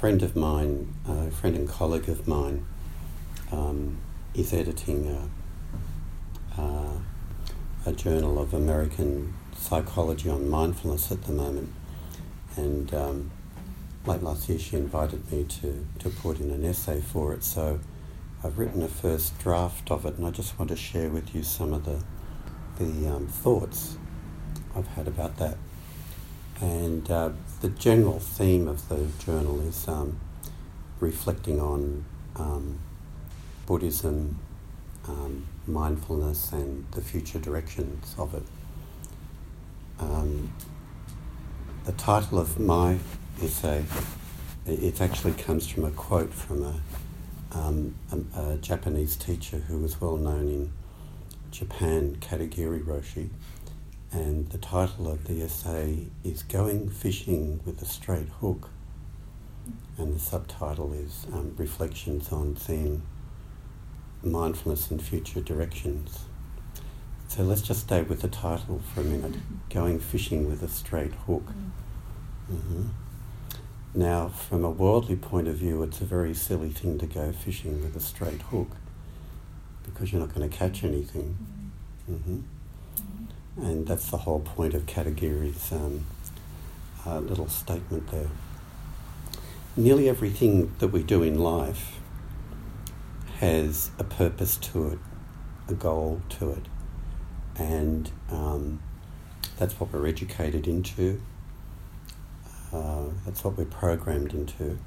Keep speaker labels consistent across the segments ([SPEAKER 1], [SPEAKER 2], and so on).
[SPEAKER 1] friend of mine, a friend and colleague of mine, um, is editing a, uh, a, journal of American psychology on mindfulness at the moment. And um, late last year, she invited me to, to put in an essay for it. So I've written a first draft of it, and I just want to share with you some of the, the um, thoughts I've had about that. And uh, the general theme of the journal is um, reflecting on um, Buddhism, um, mindfulness, and the future directions of it. Um, the title of my essay, it actually comes from a quote from a, um, a, a Japanese teacher who was well known in Japan, Katagiri Roshi and the title of the essay is Going Fishing with a Straight Hook, and the subtitle is um, Reflections on Zen, Mindfulness and Future Directions. So let's just stay with the title for a minute Going Fishing with a Straight Hook. Mm-hmm. Now, from a worldly point of view, it's a very silly thing to go fishing with a straight hook because you're not going to catch anything. Mm-hmm. And that's the whole point of Katagiri's um, uh, little statement there. Nearly everything that we do in life has a purpose to it, a goal to it, and um, that's what we're educated into. Uh, that's what we're programmed into.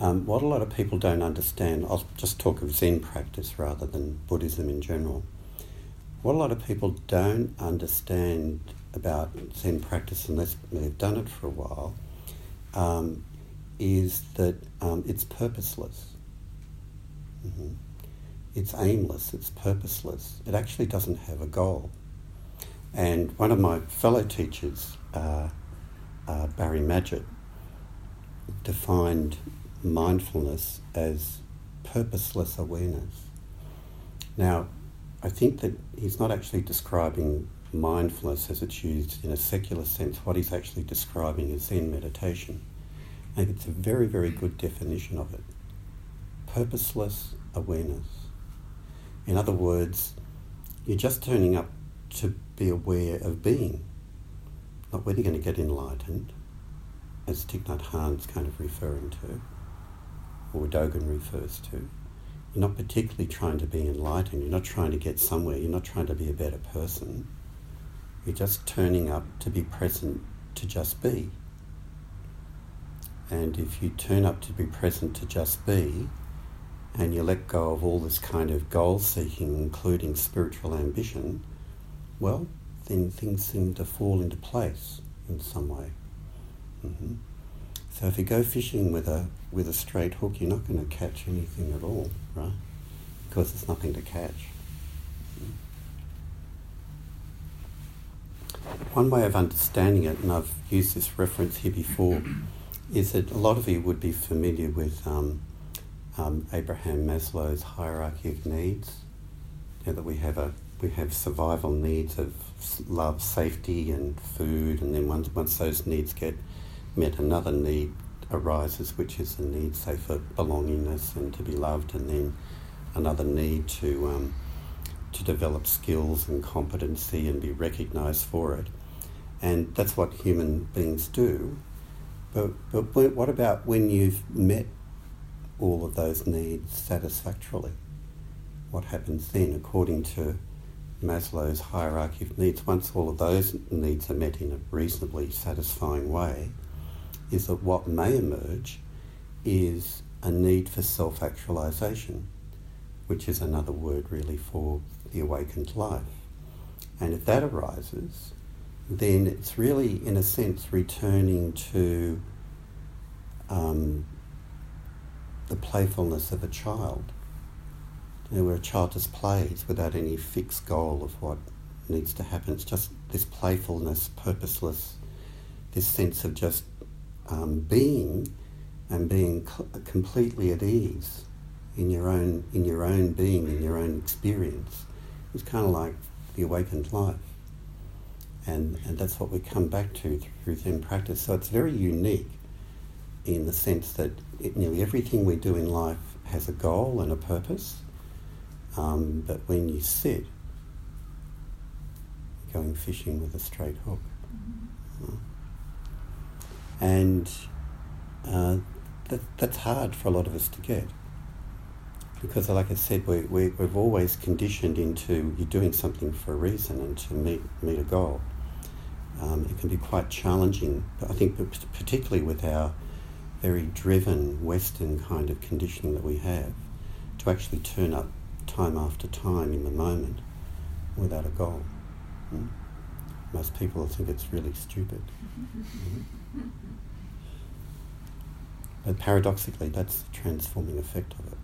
[SPEAKER 1] Um, what a lot of people don't understand, I'll just talk of Zen practice rather than Buddhism in general what a lot of people don't understand about Zen practice, unless they've done it for a while, um, is that um, it's purposeless. Mm-hmm. It's aimless, it's purposeless. It actually doesn't have a goal. And one of my fellow teachers, uh, uh, Barry Magid, defined mindfulness as purposeless awareness. Now, I think that he's not actually describing mindfulness as it's used in a secular sense. What he's actually describing is Zen meditation. Think it's a very, very good definition of it. Purposeless awareness. In other words, you're just turning up to be aware of being, not whether you're going to get enlightened, as Thich Nhat Hanh's kind of referring to, or Dogen refers to. Not particularly trying to be enlightened. You're not trying to get somewhere. You're not trying to be a better person. You're just turning up to be present, to just be. And if you turn up to be present, to just be, and you let go of all this kind of goal seeking, including spiritual ambition, well, then things seem to fall into place in some way. Mm-hmm. So if you go fishing with a with a straight hook, you're not going to catch anything at all, right? Because there's nothing to catch. One way of understanding it, and I've used this reference here before, is that a lot of you would be familiar with um, um, Abraham Maslow's hierarchy of needs. You know, that we have a we have survival needs of love, safety, and food, and then once once those needs get met, another need arises, which is the need, say, for belongingness and to be loved, and then another need to um, to develop skills and competency and be recognised for it. And that's what human beings do. But, but what about when you've met all of those needs satisfactorily? What happens then, according to Maslow's hierarchy of needs? Once all of those needs are met in a reasonably satisfying way, is that what may emerge is a need for self actualization, which is another word really for the awakened life. And if that arises, then it's really, in a sense, returning to um, the playfulness of a child, you know, where a child just plays without any fixed goal of what needs to happen. It's just this playfulness, purposeless, this sense of just um, being and being cl- completely at ease in your own in your own being in your own experience. It's kind of like the awakened life, And, and that's what we come back to through Zen practice. So it's very unique in the sense that it, nearly everything we do in life has a goal and a purpose. Um, but when you sit, going fishing with a straight hook. Mm-hmm. And uh, that, that's hard for a lot of us to get. Because, like I said, we, we, we've always conditioned into you're doing something for a reason and to meet, meet a goal. Um, it can be quite challenging, but I think particularly with our very driven Western kind of conditioning that we have, to actually turn up time after time in the moment without a goal. Hmm? Most people think it's really stupid. Mm-hmm. But paradoxically, that's the transforming effect of it.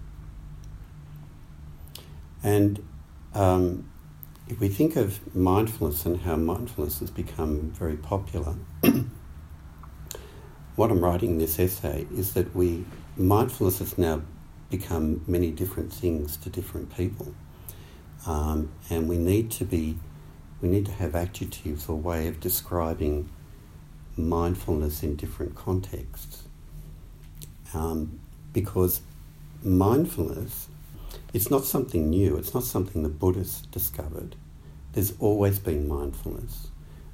[SPEAKER 1] And um, if we think of mindfulness and how mindfulness has become very popular, what I'm writing in this essay is that we mindfulness has now become many different things to different people, um, and we need to be we need to have adjectives or way of describing mindfulness in different contexts, um, because mindfulness it's not something new. It's not something the Buddhists discovered. There's always been mindfulness.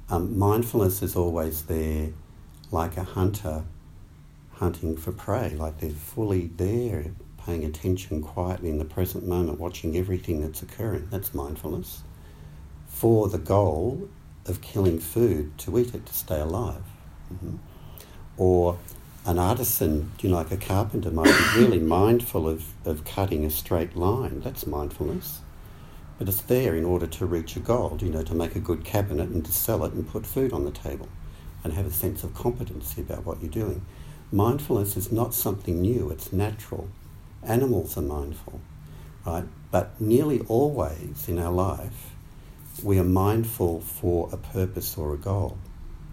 [SPEAKER 1] Um, mindfulness is always there like a hunter hunting for prey, like they're fully there, paying attention quietly in the present moment, watching everything that's occurring. That's mindfulness. For the goal of killing food to eat it to stay alive. Mm-hmm. Or an artisan, you know, like a carpenter, might be really mindful of, of cutting a straight line. That's mindfulness. But it's there in order to reach a goal, you know, to make a good cabinet and to sell it and put food on the table and have a sense of competency about what you're doing. Mindfulness is not something new, it's natural. Animals are mindful, right? But nearly always in our life, we are mindful for a purpose or a goal,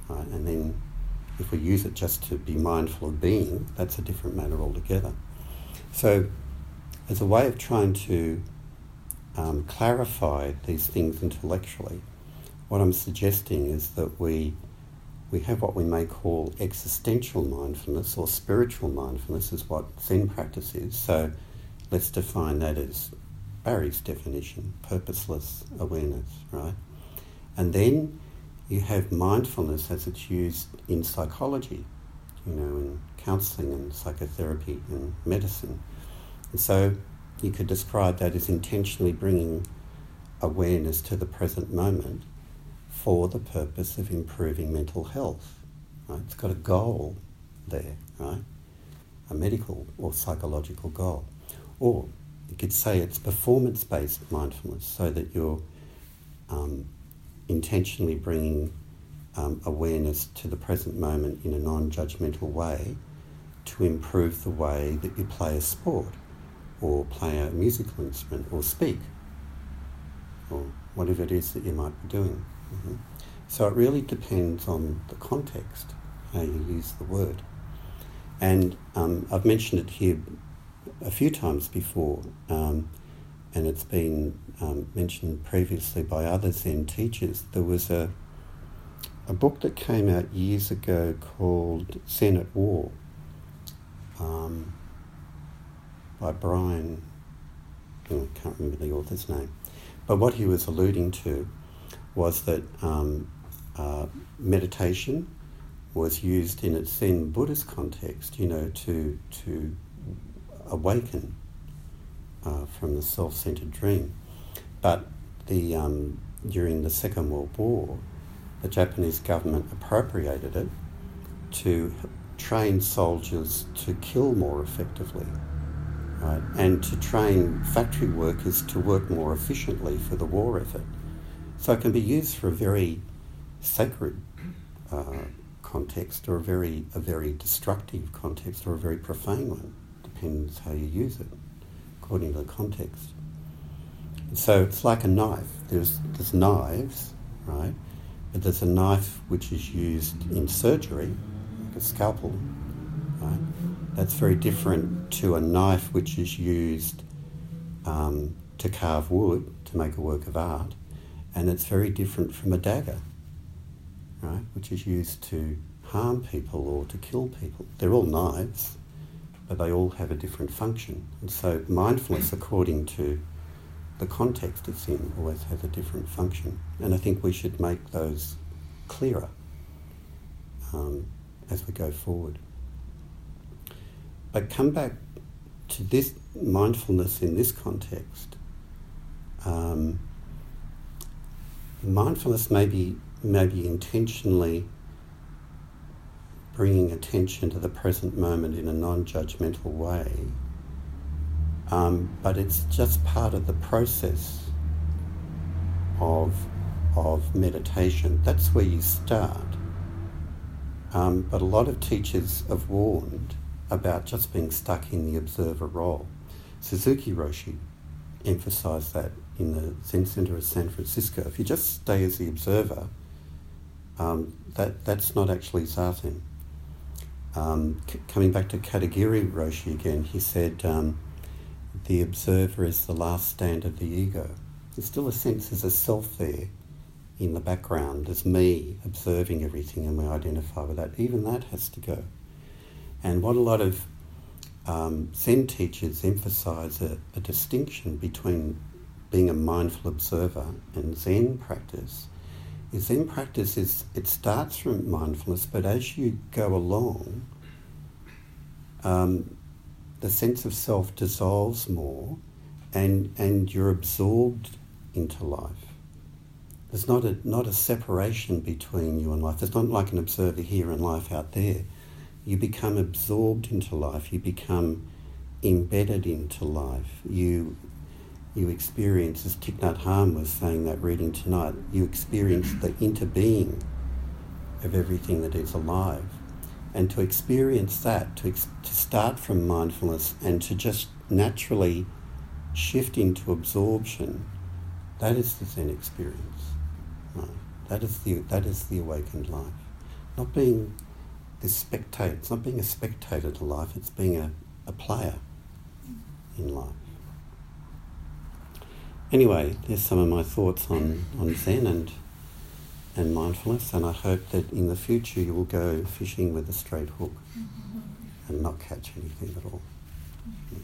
[SPEAKER 1] right? And then if we use it just to be mindful of being, that's a different matter altogether. So, as a way of trying to um, clarify these things intellectually, what I'm suggesting is that we we have what we may call existential mindfulness or spiritual mindfulness, is what Zen practice is. So let's define that as Barry's definition purposeless awareness, right? And then you have mindfulness as it's used in psychology, you know, in counseling and psychotherapy and medicine. And so you could describe that as intentionally bringing awareness to the present moment for the purpose of improving mental health. Right? It's got a goal there, right? A medical or psychological goal. Or you could say it's performance based mindfulness so that you're um, intentionally bringing um, awareness to the present moment in a non judgmental way to improve the way that you play a sport or play a musical instrument or speak or whatever it is that you might be doing. Mm-hmm. So it really depends on the context, how you use the word. And um, I've mentioned it here a few times before, um, and it's been um, mentioned previously by other Zen teachers. There was a, a book that came out years ago called Zen at War um, by Brian, I can't remember the author's name. But what he was alluding to was that um, uh, meditation was used in its Zen Buddhist context, you know, to, to awaken uh, from the self-centered dream. But the, um, during the Second World War, the Japanese government appropriated it to train soldiers to kill more effectively, right? and to train factory workers to work more efficiently for the war effort. So it can be used for a very sacred uh, context or a very, a very destructive context or a very profane one. Depends how you use it, according to the context. So it's like a knife. There's, there's knives, right? But there's a knife which is used in surgery, like a scalpel, right? That's very different to a knife which is used um, to carve wood, to make a work of art, and it's very different from a dagger, right, which is used to harm people or to kill people. They're all knives, but they all have a different function. And so mindfulness, according to the context it's in, always has a different function. And I think we should make those clearer um, as we go forward. But come back to this mindfulness in this context. Um, mindfulness may be, may be intentionally bringing attention to the present moment in a non judgmental way, um, but it's just part of the process of, of meditation. That's where you start. Um, but a lot of teachers have warned about just being stuck in the observer role. Suzuki Roshi emphasized that in the Zen Center of San Francisco. If you just stay as the observer, um, that, that's not actually Zazen. Um, c- coming back to Katagiri Roshi again, he said um, the observer is the last stand of the ego. There's still a sense there's a self there in the background. There's me observing everything and we identify with that. Even that has to go. And what a lot of um, Zen teachers emphasize a, a distinction between being a mindful observer and Zen practice Zen practice is it starts from mindfulness, but as you go along, um, the sense of self dissolves more, and and you're absorbed into life. There's not a not a separation between you and life. There's not like an observer here and life out there. You become absorbed into life. You become embedded into life. You you experience, as Thich Nhat Hanh was saying that reading tonight, you experience the interbeing of everything that is alive. And to experience that, to, ex- to start from mindfulness and to just naturally shift into absorption, that is the Zen experience. Right? That is the that is the awakened life. Not being this spectator. It's not being a spectator to life. It's being a, a player in life. Anyway, there's some of my thoughts on, on Zen and and mindfulness, and I hope that in the future you will go fishing with a straight hook and not catch anything at all. Mm-hmm.